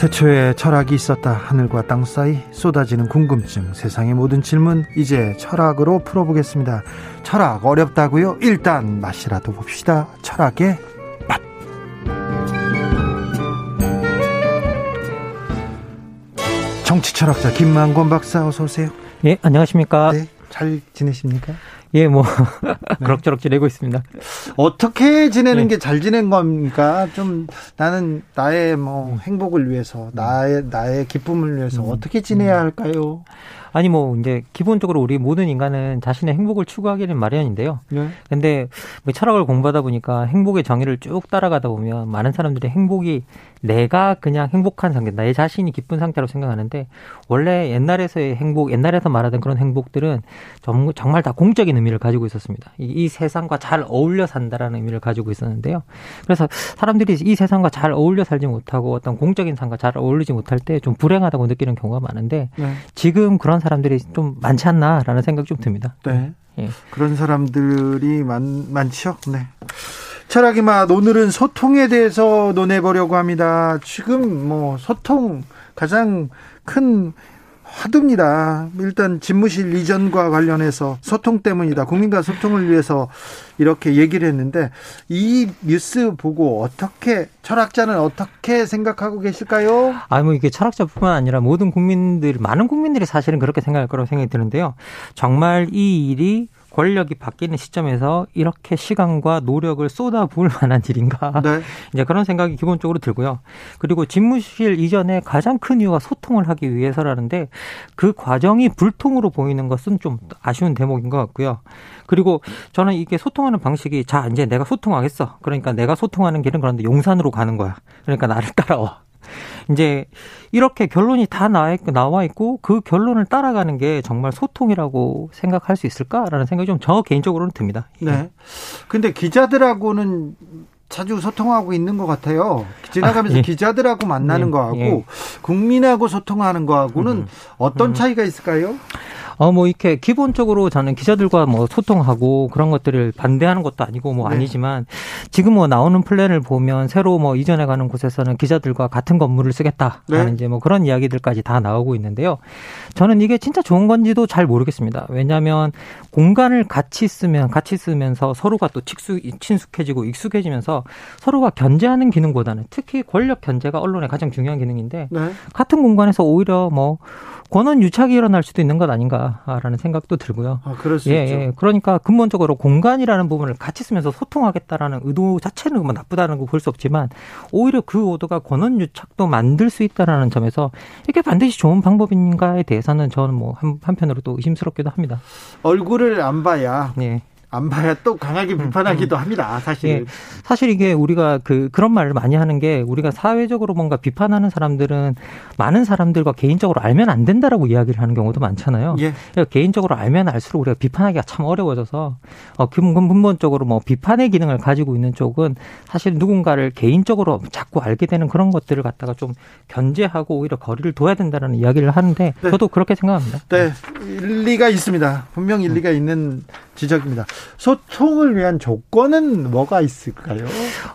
태초에 철학이 있었다. 하늘과 땅 사이 쏟아지는 궁금증. 세상의 모든 질문 이제 철학으로 풀어보겠습니다. 철학 어렵다고요? 일단 맛이라도 봅시다. 철학의 맛. 정치 철학자 김만권 박사 어서 오세요. 예, 안녕하십니까? 네, 잘 지내십니까? 예, 뭐 네. 그럭저럭 지내고 있습니다. 어떻게 지내는 네. 게잘 지낸 겁니까? 좀 나는 나의 뭐 행복을 위해서 나의 나의 기쁨을 위해서 음. 어떻게 지내야 음. 할까요? 아니 뭐 이제 기본적으로 우리 모든 인간은 자신의 행복을 추구하기는 마련인데요. 네. 근데 뭐 철학을 공부하다 보니까 행복의 정의를 쭉 따라가다 보면 많은 사람들이 행복이 내가 그냥 행복한 상태, 나의 자신이 기쁜 상태로 생각하는데 원래 옛날에서의 행복, 옛날에서 말하던 그런 행복들은 정말 다 공적인 의미를 가지고 있었습니다. 이, 이 세상과 잘 어울려 산다라는 의미를 가지고 있었는데요. 그래서 사람들이 이 세상과 잘 어울려 살지 못하고 어떤 공적인 삶과 잘 어울리지 못할 때 좀 불행하다고 느끼는 경우가 많은데 네. 지금 그런 사람들이 좀 많지 않나라는 생각이 좀 듭니다. 네. 예. 그런 사람들이 많, 많죠. 네. 철학의 맛 오늘은 소통에 대해서 논해보려고 합니다. 지금 뭐 소통 가장 큰 화두입니다. 일단 집무실 이전과 관련해서 소통 때문이다. 국민과 소통을 위해서 이렇게 얘기를 했는데 이 뉴스 보고 어떻게 철학자는 어떻게 생각하고 계실까요? 아, 뭐 이게 철학자뿐만 아니라 모든 국민들, 많은 국민들이 사실은 그렇게 생각할 거라고 생각이 드는데요. 정말 이 일이 권력이 바뀌는 시점에서 이렇게 시간과 노력을 쏟아부을 만한 일인가 네. 이제 그런 생각이 기본적으로 들고요. 그리고 집무실 이전에 가장 큰 이유가 소통을 하기 위해서라는데 그 과정이 불통으로 보이는 것은 좀 아쉬운 대목인 것 같고요. 그리고 저는 이게 소통하는 방식이 자 이제 내가 소통하겠어. 그러니까 내가 소통하는 길은 그런데 용산으로 가는 거야. 그러니까 나를 따라와. 이제 이렇게 결론이 다 나와 있고 그 결론을 따라가는 게 정말 소통이라고 생각할 수 있을까라는 생각이 좀 저 개인적으로는 듭니다. 네. 근데 기자들하고는 자주 소통하고 있는 것 같아요. 지나가면서 아, 예. 기자들하고 만나는 예, 거하고 예. 국민하고 소통하는 거하고는 음, 어떤 음. 차이가 있을까요? 어, 뭐, 이렇게 기본적으로 저는 기자들과 뭐 소통하고 그런 것들을 반대하는 것도 아니고 뭐 네. 아니지만 지금 뭐 나오는 플랜을 보면 새로 뭐 이전에 가는 곳에서는 기자들과 같은 건물을 쓰겠다라는 네. 이제 뭐 그런 이야기들까지 다 나오고 있는데요. 저는 이게 진짜 좋은 건지도 잘 모르겠습니다. 왜냐하면 공간을 같이 쓰면 같이 쓰면서 서로가 또 칙수, 친숙해지고 익숙해지면서 서로가 견제하는 기능보다는 특히 권력 견제가 언론의 가장 중요한 기능인데 네. 같은 공간에서 오히려 뭐 권한 유착이 일어날 수도 있는 것 아닌가 라는 생각도 들고요. 아, 그럴 수 예, 있죠. 예. 그러니까 근본적으로 공간이라는 부분을 같이 쓰면서 소통하겠다라는 의도 자체는 뭐 나쁘다는 거 볼 수 없지만 오히려 그 의도가 권한 유착도 만들 수 있다라는 점에서 이게 반드시 좋은 방법인가에 대해서는 저는 뭐 한, 한편으로 또 의심스럽기도 합니다. 얼굴을 안 봐야 예. 안 봐야 또 강하게 음, 비판하기도 음. 합니다. 사실. 예, 사실 이게 우리가 그 그런 말을 많이 하는 게 우리가 사회적으로 뭔가 비판하는 사람들은 많은 사람들과 개인적으로 알면 안 된다라고 이야기를 하는 경우도 많잖아요. 예. 그러니까 개인적으로 알면 알수록 우리가 비판하기가 참 어려워져서 어 근본적으로 뭐 비판의 기능을 가지고 있는 쪽은 사실 누군가를 개인적으로 자꾸 알게 되는 그런 것들을 갖다가 좀 견제하고 오히려 거리를 둬야 된다는 이야기를 하는데 네. 저도 그렇게 생각합니다. 네. 일리가 있습니다. 분명 일리가 있는 지적입니다. 소통을 위한 조건은 뭐가 있을까요?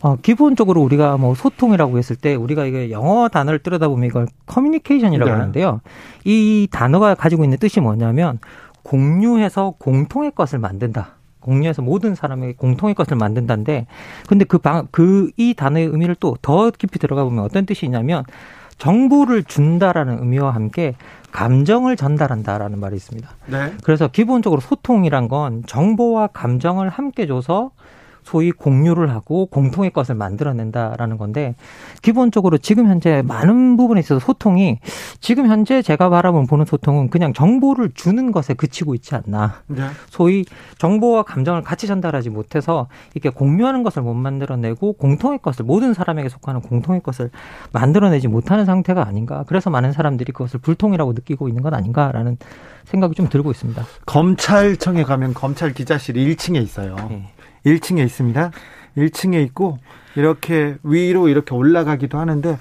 어, 기본적으로 우리가 뭐 소통이라고 했을 때 우리가 이게 영어 단어를 들여다보면 이걸 커뮤니케이션이라고 네. 하는데요. 이 단어가 가지고 있는 뜻이 뭐냐면 공유해서 공통의 것을 만든다. 공유해서 모든 사람에게 공통의 것을 만든다인데, 근데 그 방, 그, 이 단어의 의미를 또 더 깊이 들어가 보면 어떤 뜻이 있냐면, 정보를 준다라는 의미와 함께 감정을 전달한다라는 말이 있습니다. 네. 그래서 기본적으로 소통이란 건 정보와 감정을 함께 줘서 소위 공유를 하고 공통의 것을 만들어낸다라는 건데 기본적으로 지금 현재 많은 부분에 있어서 소통이 지금 현재 제가 바라보는 소통은 그냥 정보를 주는 것에 그치고 있지 않나. 네. 소위 정보와 감정을 같이 전달하지 못해서 이렇게 공유하는 것을 못 만들어내고 공통의 것을 모든 사람에게 속하는 공통의 것을 만들어내지 못하는 상태가 아닌가. 그래서 많은 사람들이 그것을 불통이라고 느끼고 있는 건 아닌가라는 생각이 좀 들고 있습니다. 검찰청에 가면 검찰 기자실이 1층에 있어요. 네. 1층에 있습니다. 1층에 있고 이렇게 위로 이렇게 올라가기도 하는데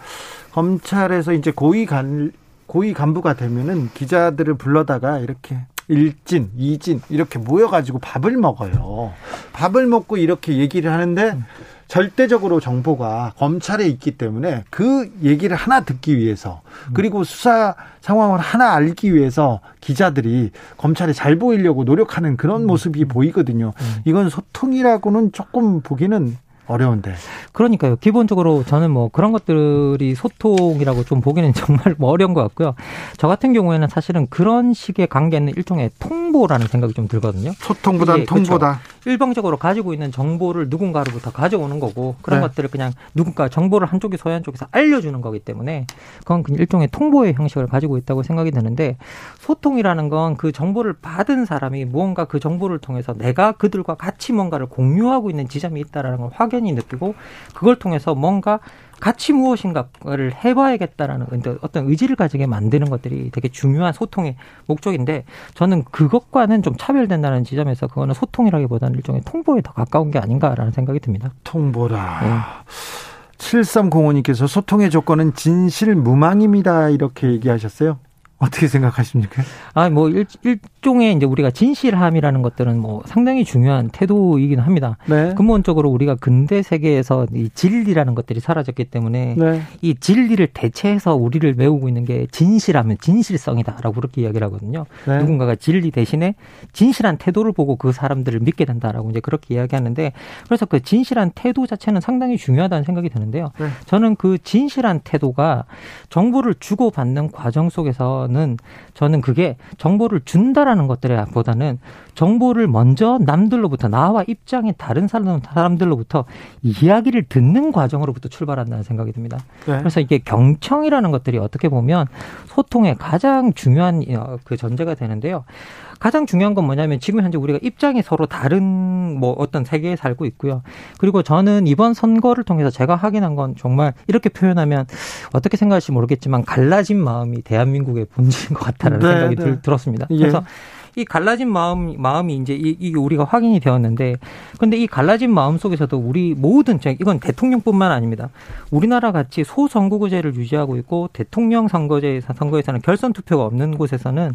검찰에서 이제 고위 간 고위 간부가 되면은 기자들을 불러다가 이렇게 일진, 이진 이렇게 모여가지고 밥을 먹어요. 밥을 먹고 이렇게 얘기를 하는데 절대적으로 정보가 검찰에 있기 때문에 그 얘기를 하나 듣기 위해서 그리고 수사 상황을 하나 알기 위해서 기자들이 검찰에 잘 보이려고 노력하는 그런 모습이 보이거든요. 이건 소통이라고는 조금 보기는 어려운데. 그러니까요. 기본적으로 저는 뭐 그런 것들이 소통이라고 좀 보기는 정말 뭐 어려운 것 같고요. 저 같은 경우에는 사실은 그런 식의 관계는 일종의 통보라는 생각이 좀 들거든요. 소통보다 통보다. 그렇죠. 일방적으로 가지고 있는 정보를 누군가로부터 가져오는 거고 그런 네. 것들을 그냥 누군가 정보를 한쪽이 소유한 쪽에서 알려주는 거기 때문에 그건 그냥 일종의 통보의 형식을 가지고 있다고 생각이 드는데 소통이라는 건 그 정보를 받은 사람이 무언가 그 정보를 통해서 내가 그들과 같이 뭔가를 공유하고 있는 지점이 있다라는 걸 확연히 느끼고 그걸 통해서 뭔가 같이 무엇인가를 해봐야겠다라는 어떤 의지를 가지게 만드는 것들이 되게 중요한 소통의 목적인데 저는 그것과는 좀 차별된다는 지점에서 그거는 소통이라기보다는 일종의 통보에 더 가까운 게 아닌가라는 생각이 듭니다. 통보라. 네. 7305님께서 소통의 조건은 진실 무망입니다. 이렇게 얘기하셨어요. 어떻게 생각하십니까? 아, 뭐, 일, 일종의 이제 우리가 진실함이라는 것들은 뭐 상당히 중요한 태도이긴 합니다. 네. 근본적으로 우리가 근대 세계에서 이 진리라는 것들이 사라졌기 때문에 네. 이 진리를 대체해서 우리를 메우고 있는 게 진실하면 진실성이다라고 그렇게 이야기를 하거든요. 네. 누군가가 진리 대신에 진실한 태도를 보고 그 사람들을 믿게 된다라고 이제 그렇게 이야기하는데 그래서 그 진실한 태도 자체는 상당히 중요하다는 생각이 드는데요. 네. 저는 그 진실한 태도가 정보를 주고받는 과정 속에서 보다는 저는 그게 정보를 준다라는 것들에 보다는 정보를 먼저 남들로부터 나와 입장이 다른 사람, 사람들로부터 이야기를 듣는 과정으로부터 출발한다는 생각이 듭니다. 네. 그래서 이게 경청이라는 것들이 어떻게 보면 소통의 가장 중요한 어, 그 전제가 되는데요. 가장 중요한 건 뭐냐면 지금 현재 우리가 입장이 서로 다른 뭐 어떤 세계에 살고 있고요. 그리고 저는 이번 선거를 통해서 제가 확인한 건 정말 이렇게 표현하면 어떻게 생각할지 모르겠지만 갈라진 마음이 대한민국의 본질인 것 같다는 네, 생각이 네. 들, 었습니다 예. 그래서 이 갈라진 마음 마음이 이제 이, 이 우리가 확인이 되었는데 근데 이 갈라진 마음 속에서도 우리 모든 이건 대통령뿐만 아닙니다. 우리나라 같이 소선거구제를 유지하고 있고 대통령 선거제 선거에서는 결선 투표가 없는 곳에서는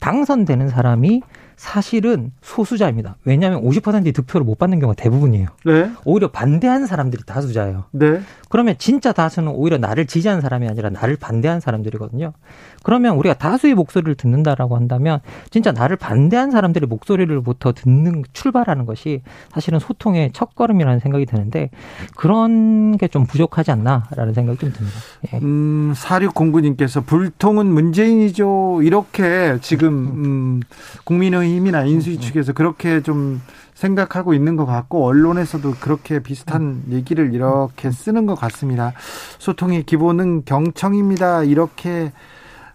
당선되는 사람이 사실은 소수자입니다. 왜냐하면 50%의 득표를 못 받는 경우가 대부분이에요. 네. 오히려 반대한 사람들이 다수자예요. 네. 그러면 진짜 다수는 오히려 나를 지지하는 사람이 아니라 나를 반대한 사람들이거든요. 그러면 우리가 다수의 목소리를 듣는다라고 한다면 진짜 나를 반대한 사람들의 목소리를부터 듣는 출발하는 것이 사실은 소통의 첫 걸음이라는 생각이 드는데 그런 게 좀 부족하지 않나라는 생각이 좀 듭니다. 예. 음, 4609님께서 불통은 문재인이죠. 이렇게 지금 음, 국민의힘이나 인수위 측에서 그렇게 좀 생각하고 있는 것 같고 언론에서도 그렇게 비슷한 얘기를 이렇게 쓰는 것 같습니다. 소통의 기본은 경청입니다. 이렇게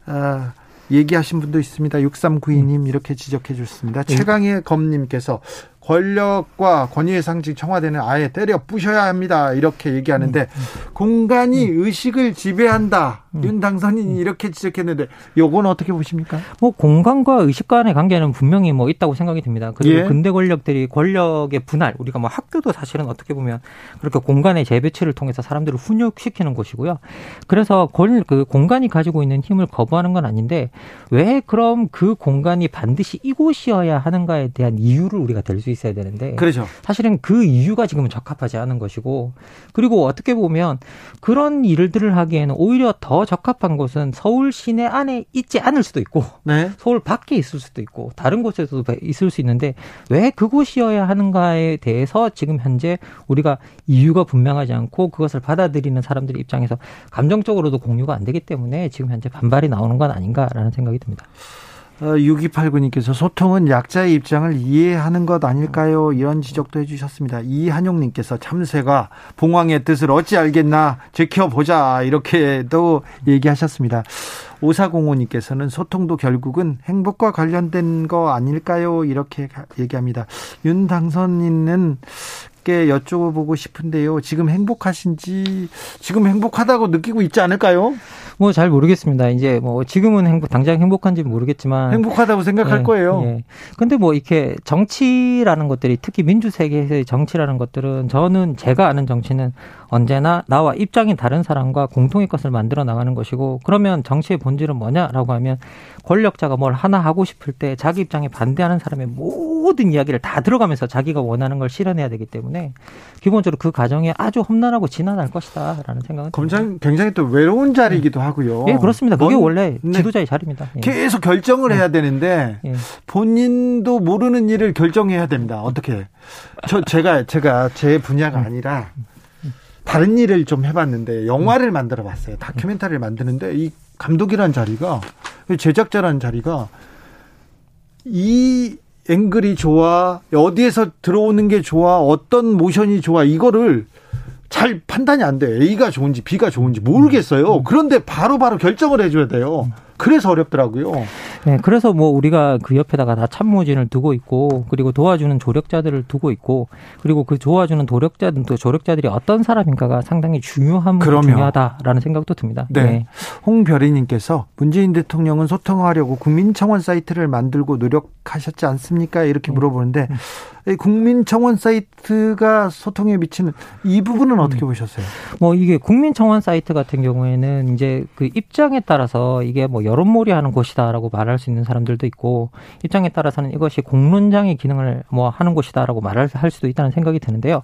어, 얘기하신 분도 있습니다. 6392님 이렇게 지적해 주셨습니다. 최강의 검님께서 권력과 권위의 상징 청와대는 아예 때려 부셔야 합니다. 이렇게 얘기하는데 음, 음. 공간이 음. 의식을 지배한다. 음. 윤 당선인이 이렇게 지적했는데 요건 어떻게 보십니까? 뭐 공간과 의식 간의 관계는 분명히 뭐 있다고 생각이 듭니다. 그리고 예. 근대 권력들이 권력의 분할 우리가 뭐 학교도 사실은 어떻게 보면 그렇게 공간의 재배치를 통해서 사람들을 훈육시키는 곳이고요. 그래서 권, 그 공간이 가지고 있는 힘을 거부하는 건 아닌데 왜 그럼 그 공간이 반드시 이곳이어야 하는가에 대한 이유를 우리가 될 수. 있어야 되는데 그렇죠. 사실은 그 이유가 지금은 적합하지 않은 것이고 그리고 어떻게 보면 그런 일들을 하기에는 오히려 더 적합한 곳은 서울 시내 안에 있지 않을 수도 있고 네. 서울 밖에 있을 수도 있고 다른 곳에서도 있을 수 있는데 왜 그곳이어야 하는가에 대해서 지금 현재 우리가 이유가 분명하지 않고 그것을 받아들이는 사람들 입장에서 감정적으로도 공유가 안 되기 때문에 지금 현재 반발이 나오는 건 아닌가라는 생각이 듭니다. 6289님께서 소통은 약자의 입장을 이해하는 것 아닐까요? 이런 지적도 해주셨습니다. 이한용님께서 참새가 봉황의 뜻을 어찌 알겠나 지켜보자 이렇게도 얘기하셨습니다. 오사공호님께서는 소통도 결국은 행복과 관련된 거 아닐까요? 이렇게 얘기합니다. 윤 당선인은 게 여쭤보고 싶은데요. 지금 행복하신지 지금 행복하다고 느끼고 있지 않을까요? 뭐 잘 모르겠습니다. 이제 뭐 지금은 행복 당장 행복한지 모르겠지만 행복하다고 생각할 예, 거예요. 예. 근데 뭐 이렇게 정치라는 것들이 특히 민주 세계에서의 정치라는 것들은 저는 제가 아는 정치는 언제나 나와 입장이 다른 사람과 공통의 것을 만들어 나가는 것이고 그러면 정치의 본질은 뭐냐라고 하면 권력자가 뭘 하나 하고 싶을 때 자기 입장에 반대하는 사람의 모든 이야기를 다 들어가면서 자기가 원하는 걸 실현해야 되기 때문에 기본적으로 그 과정이 아주 험난하고 지난할 것이다라는 생각은 굉장히, 굉장히 또 외로운 자리이기도 네. 하고요. 예, 그렇습니다. 그게 뭔, 원래 네. 지도자의 자리입니다. 예. 계속 결정을 네. 해야 되는데 예. 본인도 모르는 일을 결정해야 됩니다. 어떻게? 저 제가 제가 제 분야가 아니라 다른 일을 좀 해봤는데 영화를 만들어 봤어요. 다큐멘터리를 만드는데 이 감독이란 자리가 제작자란 자리가 이 앵글이 좋아 어디에서 들어오는 게 좋아 어떤 모션이 좋아 이거를 잘 판단이 안 돼. A가 좋은지 B가 좋은지 모르겠어요. 음. 그런데 바로바로 바로 결정을 해줘야 돼요. 그래서 어렵더라고요. 네, 그래서 뭐 우리가 그 옆에다가 다 참모진을 두고 있고 그리고 도와주는 조력자들을 두고 있고 그리고 그 도와주는 도력자들 또 조력자들이 어떤 사람인가가 상당히 중요한. 중요하다라는 생각도 듭니다. 네. 네. 홍별이님께서 문재인 대통령은 소통하려고 국민청원 사이트를 만들고 노력하셨지 않습니까? 이렇게 네. 물어보는데 음. 국민청원 사이트가 소통에 미치는 이 부분은 음. 어떻게 보셨어요? 뭐 이게 국민청원 사이트 같은 경우에는 이제 그 입장에 따라서 이게 뭐 여론몰이하는 곳이다라고 말할 수 있는 사람들도 있고 입장에 따라서는 이것이 공론장의 기능을 뭐 하는 곳이다라고 말할 할 수도 있다는 생각이 드는데요.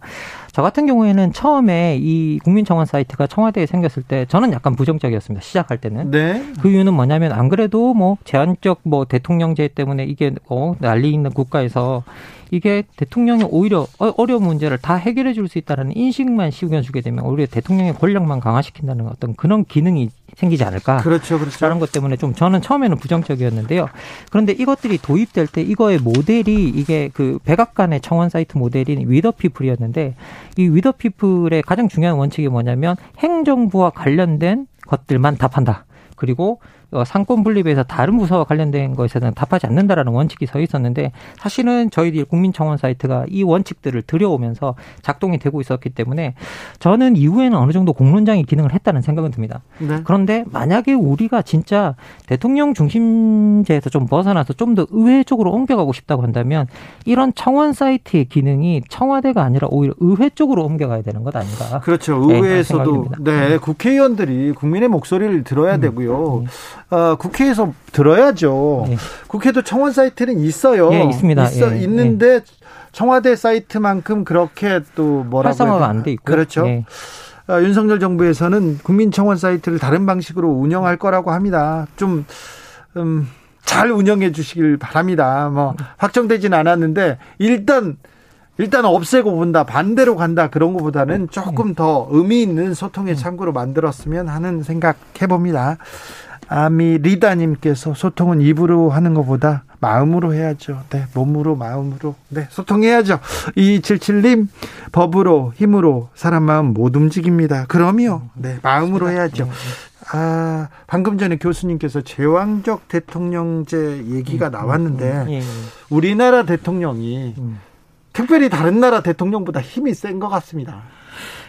저 같은 경우에는 처음에 이 국민청원 사이트가 청와대에 생겼을 때 저는 약간 부정적이었습니다. 시작할 때는. 네. 그 이유는 뭐냐면 안 그래도 뭐 제한적 뭐 대통령제 때문에 이게 어 난리 있는 국가에서 이게 대통령이 오히려 어, 어려운 문제를 다 해결해 줄 수 있다는 인식만 씌워주게 되면 오히려 대통령의 권력만 강화시킨다는 어떤 그런 기능이 생기지 않을까. 그렇죠, 그렇죠. 라는 것 때문에 좀 저는 처음에는 부정적이었는데요. 그런데 이것들이 도입될 때 이거의 모델이 이게 그 백악관의 청원 사이트 모델인 위더피플이었는데 이 위더피플의 가장 중요한 원칙이 뭐냐면 행정부와 관련된 것들만 답한다. 그리고 어, 상권 분립에서 다른 부서와 관련된 것에는 답하지 않는다라는 원칙이 서 있었는데 사실은 저희들이 국민청원 사이트가 이 원칙들을 들여오면서 작동이 되고 있었기 때문에 저는 이후에는 어느 정도 공론장의 기능을 했다는 생각은 듭니다. 네. 그런데 만약에 우리가 진짜 대통령 중심제에서 좀 벗어나서 좀 더 의회 쪽으로 옮겨가고 싶다고 한다면 이런 청원 사이트의 기능이 청와대가 아니라 오히려 의회 쪽으로 옮겨가야 되는 것 아닌가? 그렇죠. 네, 의회에서도 네, 네, 국회의원들이 국민의 목소리를 들어야 음, 되고요. 음. 어, 국회에서 들어야죠. 예. 국회도 청원 사이트는 있어요. 예, 있습니다. 있어, 예, 있는데 예. 청와대 사이트만큼 그렇게 또 뭐라고 활성화가 안 돼 있고 그렇죠. 예. 어, 윤석열 정부에서는 국민청원 사이트를 다른 방식으로 운영할 거라고 합니다. 좀 음, 잘 운영해 주시길 바랍니다. 뭐 확정되지는 않았는데 일단 일단 없애고 본다 반대로 간다 그런 것보다는 조금 더 의미 있는 소통의 창구로 만들었으면 하는 생각 해봅니다. 아미 리다님께서 소통은 입으로 하는 것보다 마음으로 해야죠. 네, 몸으로 마음으로 네 소통해야죠. 2277님 법으로 힘으로 사람 마음 못 움직입니다. 그럼요. 네 마음으로 해야죠. 아 방금 전에 교수님께서 제왕적 대통령제 얘기가 음, 음, 나왔는데 음, 예, 예. 우리나라 대통령이 특별히 다른 나라 대통령보다 힘이 센 것 같습니다.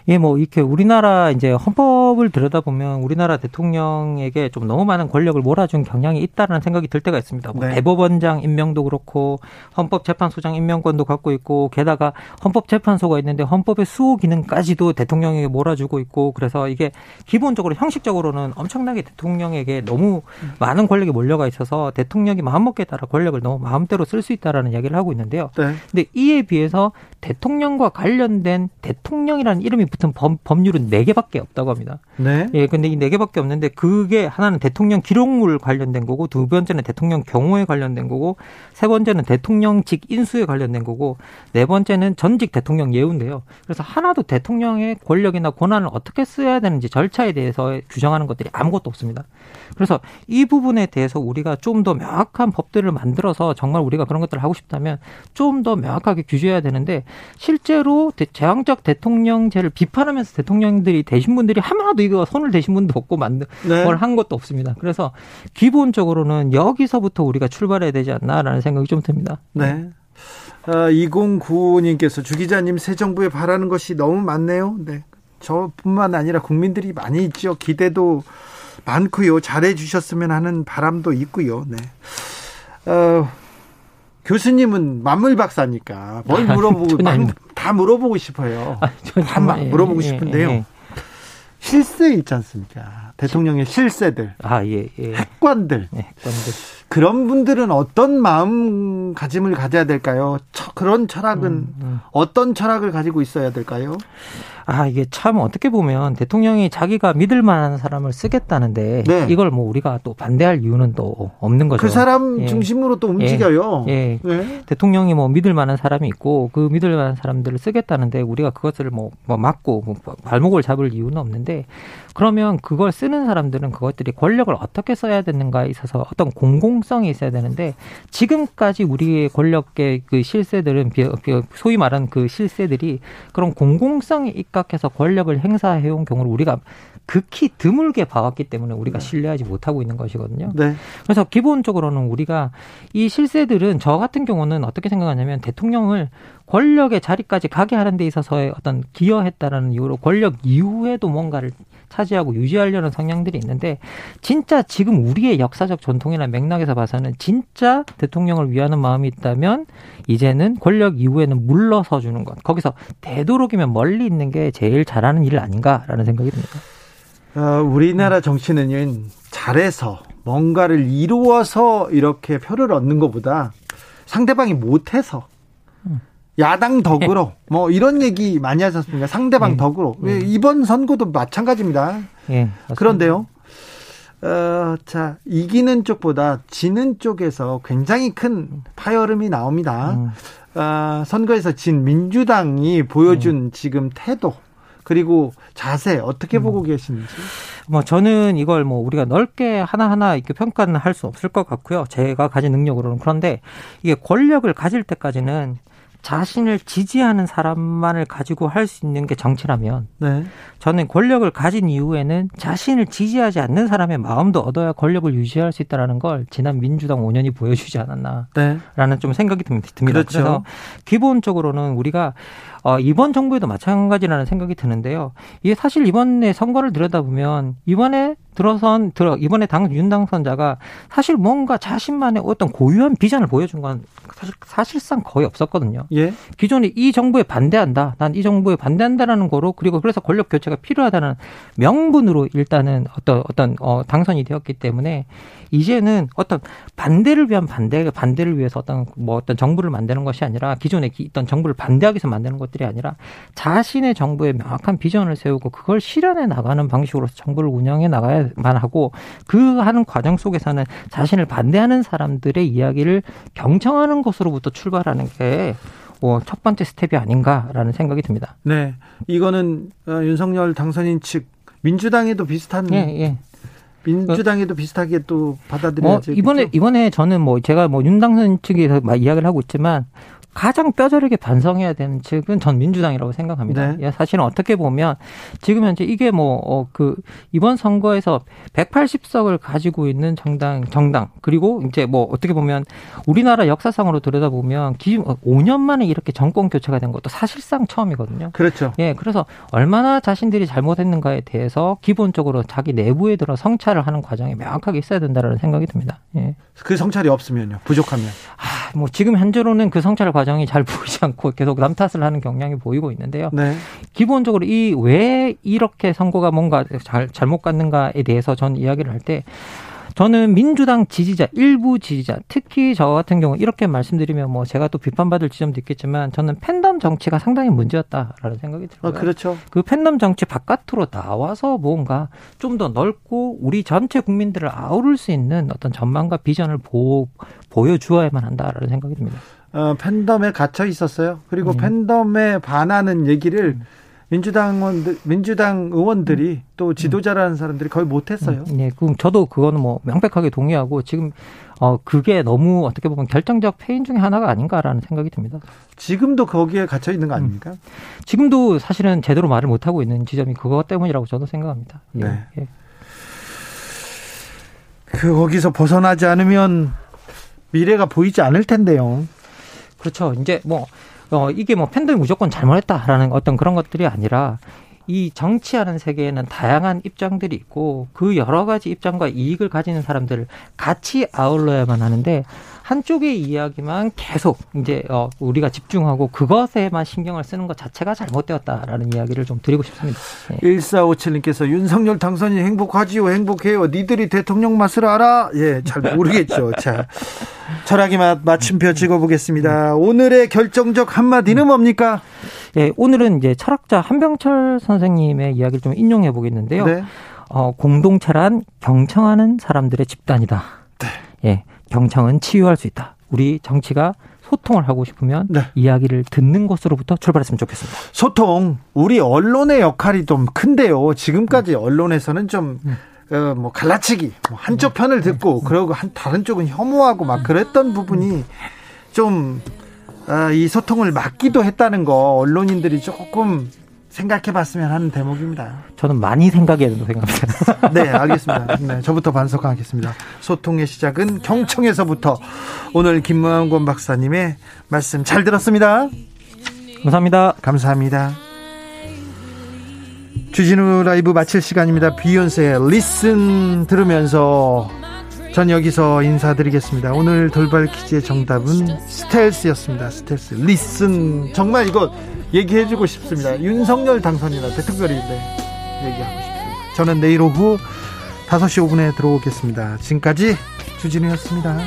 예, 뭐 이렇게 우리나라 이제 헌법을 들여다보면 우리나라 대통령에게 좀 너무 많은 권력을 몰아준 경향이 있다라는 생각이 들 때가 있습니다. 뭐 네. 대법원장 임명도 그렇고 헌법재판소장 임명권도 갖고 있고 게다가 헌법재판소가 있는데 헌법의 수호 기능까지도 대통령에게 몰아주고 있고 그래서 이게 기본적으로 형식적으로는 엄청나게 대통령에게 너무 많은 권력이 몰려가 있어서 대통령이 마음먹기에 따라 권력을 너무 마음대로 쓸 수 있다라는 이야기를 하고 있는데요. 네. 근데 이에 비해서 대통령과 관련된 대통령이라는 이름이 붙은 법, 법률은 4개밖에 없다고 합니다. 네. 예, 근데 이 4개밖에 없는데 그게 하나는 대통령 기록물 관련된 거고 두 번째는 대통령 경호에 관련된 거고 세 번째는 대통령직 인수에 관련된 거고 네 번째는 전직 대통령 예우인데요. 그래서 하나도 대통령의 권력이나 권한을 어떻게 써야 되는지 절차에 대해서 규정하는 것들이 아무것도 없습니다. 그래서 이 부분에 대해서 우리가 좀 더 명확한 법들을 만들어서 정말 우리가 그런 것들을 하고 싶다면 좀 더 명확하게 규제해야 되는데 실제로 제왕적 대통령제를 비 판하면서 대통령들이 되신 분들이 하나도 이거 손을 대신 분도 없고 만든 네. 걸한 것도 없습니다. 그래서 기본적으로는 여기서부터 우리가 출발해야 되지 않나라는 생각이 좀 듭니다. 네. 아, 2095님께서 주 기자님 새 정부에 바라는 것이 너무 많네요. 네. 저뿐만 아니라 국민들이 많이 있죠. 기대도 많고요. 잘해 주셨으면 하는 바람도 있고요. 네. 어, 교수님은 만물 박사니까 뭘 물어보고 다 물어보고 싶어요. 아, 다 물어보고 예, 싶은데요. 예, 예. 실세 있지 않습니까? 대통령의 실세들. 아, 예, 예. 핵관들. 예, 핵관들. 그런 분들은 어떤 마음가짐을 가져야 될까요? 그런 철학은 음, 음. 어떤 철학을 가지고 있어야 될까요? 아, 이게 참 어떻게 보면 대통령이 자기가 믿을 만한 사람을 쓰겠다는데 네. 이걸 뭐 우리가 또 반대할 이유는 또 없는 거죠. 그 사람 예. 중심으로 또 움직여요. 예. 예. 네. 대통령이 뭐 믿을 만한 사람이 있고 그 믿을 만한 사람들을 쓰겠다는데 우리가 그것을 뭐, 뭐 막고 뭐 발목을 잡을 이유는 없는데 그러면 그걸 쓰는 사람들은 그것들이 권력을 어떻게 써야 되는가에 있어서 어떤 공공 성이 있어야 되는데 지금까지 우리의 권력계 그 실세들은 소위 말하는 그 실세들이 그런 공공성에 입각해서 권력을 행사해온 경우를 우리가 극히 드물게 봐왔기 때문에 우리가 네. 신뢰하지 못하고 있는 것이거든요. 네. 그래서 기본적으로는 우리가 이 실세들은 저 같은 경우는 어떻게 생각하냐면 대통령을 권력의 자리까지 가게 하는 데 있어서의 어떤 기여했다라는 이유로 권력 이후에도 뭔가를 차지하고 유지하려는 성향들이 있는데 진짜 지금 우리의 역사적 전통이나 맥락에서 봐서는 진짜 대통령을 위하는 마음이 있다면 이제는 권력 이후에는 물러서 주는 것. 거기서 되도록이면 멀리 있는 게 제일 잘하는 일 아닌가라는 생각이 듭니다. 어, 우리나라 정치는 잘해서 뭔가를 이루어서 이렇게 표를 얻는 것보다 상대방이 못해서 야당 덕으로 네. 뭐 이런 얘기 많이 하셨습니까? 상대방 네. 덕으로 네. 이번 선거도 마찬가지입니다. 네, 그런데요. 어, 자 이기는 쪽보다 지는 쪽에서 굉장히 큰 파열음이 나옵니다. 음. 어, 선거에서 진 민주당이 보여준 음. 지금 태도 그리고 자세 어떻게 음. 보고 계신지? 뭐 저는 이걸 뭐 우리가 넓게 하나하나 이렇게 평가는 할 수 없을 것 같고요. 제가 가진 능력으로는 그런데 이게 권력을 가질 때까지는 자신을 지지하는 사람만을 가지고 할 수 있는 게 정치라면 네. 저는 권력을 가진 이후에는 자신을 지지하지 않는 사람의 마음도 얻어야 권력을 유지할 수 있다라는 걸 지난 민주당 5년이 보여주지 않았나라는 네. 좀 생각이 듭니다. 그렇죠. 그래서 기본적으로는 우리가 어, 이번 정부에도 마찬가지라는 생각이 드는데요. 이게 사실 이번에 선거를 들여다보면 이번에 들어선 들어 이번에 당 윤당선자가 사실 뭔가 자신만의 어떤 고유한 비전을 보여준 건 사실 사실상 거의 없었거든요. 예. 기존에 이 정부에 반대한다. 난 이 정부에 반대한다라는 거로 그리고 그래서 권력 교체가 필요하다는 명분으로 일단은 어떤 어떤 어 당선이 되었기 때문에 이제는 어떤 반대를 위한 반대 반대를 위해서 어떤 뭐 어떤 정부를 만드는 것이 아니라 기존에 있던 정부를 반대하기 위해서 만드는 것들 이 아니라 자신의 정부에 명확한 비전을 세우고 그걸 실현해 나가는 방식으로 정부를 운영해 나가야만 하고 그 하는 과정 속에서는 자신을 반대하는 사람들의 이야기를 경청하는 것으로부터 출발하는 게뭐첫 번째 스텝이 아닌가라는 생각이 듭니다. 네, 이거는 어, 윤석열 당선인 측 민주당에도 비슷한 예, 예. 민주당에도 비슷하게 또 받아들여야죠. 뭐 이번에 이번에 저는 뭐 제가 뭐 윤당선 측에서 막 이야기를 하고 있지만 가장 뼈저리게 반성해야 되는 측은 전 민주당이라고 생각합니다. 네. 예, 사실은 어떻게 보면 지금 현재 이게 뭐그 어, 이번 선거에서 180석을 가지고 있는 정당 정당 그리고 이제 뭐 어떻게 보면 우리나라 역사상으로 들여다보면 기 5년 만에 이렇게 정권 교체가 된 것도 사실상 처음이거든요. 그렇죠. 예, 그래서 얼마나 자신들이 잘못했는가에 대해서 기본적으로 자기 내부에 들어 성찰을 하는 과정이 명확하게 있어야 된다라는 생각이 듭니다. 예. 그 성찰이 없으면요. 부족하면. 아, 뭐 지금 현재로는 그 성찰을 과정이 잘 보이지 않고 계속 남 탓을 하는 경향이 보이고 있는데요. 네. 기본적으로 이 왜 이렇게 선거가 뭔가 잘 잘못 갔는가에 대해서 전 이야기를 할 때 저는 민주당 지지자, 일부 지지자, 특히 저 같은 경우 이렇게 말씀드리면 뭐 제가 또 비판받을 지점도 있겠지만 저는 팬덤 정치가 상당히 문제였다라는 생각이 들어요. 어, 그렇죠. 그 팬덤 정치 바깥으로 나와서 뭔가 좀 더 넓고 우리 전체 국민들을 아우를 수 있는 어떤 전망과 비전을 보, 보여주어야만 한다라는 생각이 듭니다. 어, 팬덤에 갇혀 있었어요. 그리고 네. 팬덤에 반하는 얘기를 음. 민주당 의원들, 민주당 의원들이 또 지도자라는 사람들이 거의 못했어요. 네, 그럼 저도 그거는 뭐 명백하게 동의하고 지금 어 그게 너무 어떻게 보면 결정적 패인 중에 하나가 아닌가라는 생각이 듭니다. 지금도 거기에 갇혀 있는 거 아닙니까? 지금도 사실은 제대로 말을 못 하고 있는 지점이 그것 때문이라고 저도 생각합니다. 예, 네. 예. 그 거기서 벗어나지 않으면 미래가 보이지 않을 텐데요. 그렇죠. 이제 뭐 어, 이게 뭐 팬덤이 무조건 잘못했다라는 어떤 그런 것들이 아니라 이 정치하는 세계에는 다양한 입장들이 있고 그 여러 가지 입장과 이익을 가지는 사람들을 같이 아울러야만 하는데 한쪽의 이야기만 계속 이제 어 우리가 집중하고 그것에만 신경을 쓰는 것 자체가 잘못되었다라는 이야기를 좀 드리고 싶습니다. 예. 1457님께서 윤석열 당선이 행복하지요, 행복해요. 니들이 대통령 맛을 알아? 예, 잘 모르겠죠. 자, 철학의 맛 맞춤표 찍어보겠습니다. 오늘의 결정적 한마디는 뭡니까? 예, 오늘은 이제 철학자 한병철 선생님의 이야기를 좀 인용해 보겠는데요. 네. 어, 공동체란 경청하는 사람들의 집단이다. 네. 예, 경청은 치유할 수 있다. 우리 정치가 소통을 하고 싶으면 네. 이야기를 듣는 것으로부터 출발했으면 좋겠습니다. 소통, 우리 언론의 역할이 좀 큰데요. 지금까지 언론에서는 좀, 어, 뭐, 갈라치기, 뭐 한쪽 편을 듣고, 그러고 한, 다른 쪽은 혐오하고 막 그랬던 부분이 좀, 아, 이 소통을 막기도 했다는 거, 언론인들이 조금 생각해 봤으면 하는 대목입니다. 저는 많이 생각해야 된다고 생각합니다. 네, 알겠습니다. 네, 저부터 반성하겠습니다. 소통의 시작은 경청에서부터 오늘 김무한권 박사님의 말씀 잘 들었습니다. 감사합니다. 감사합니다. 주진우 라이브 마칠 시간입니다. 비욘세의 Listen 들으면서 전 여기서 인사드리겠습니다. 오늘 돌발 퀴즈의 정답은 스텔스였습니다. 스텔스. Listen. 정말 이거 얘기해주고 싶습니다. 윤석열 당선인한테 특별히 네, 얘기하고 싶습니다. 저는 내일 오후 5시 5분에 들어오겠습니다. 지금까지 주진우였습니다.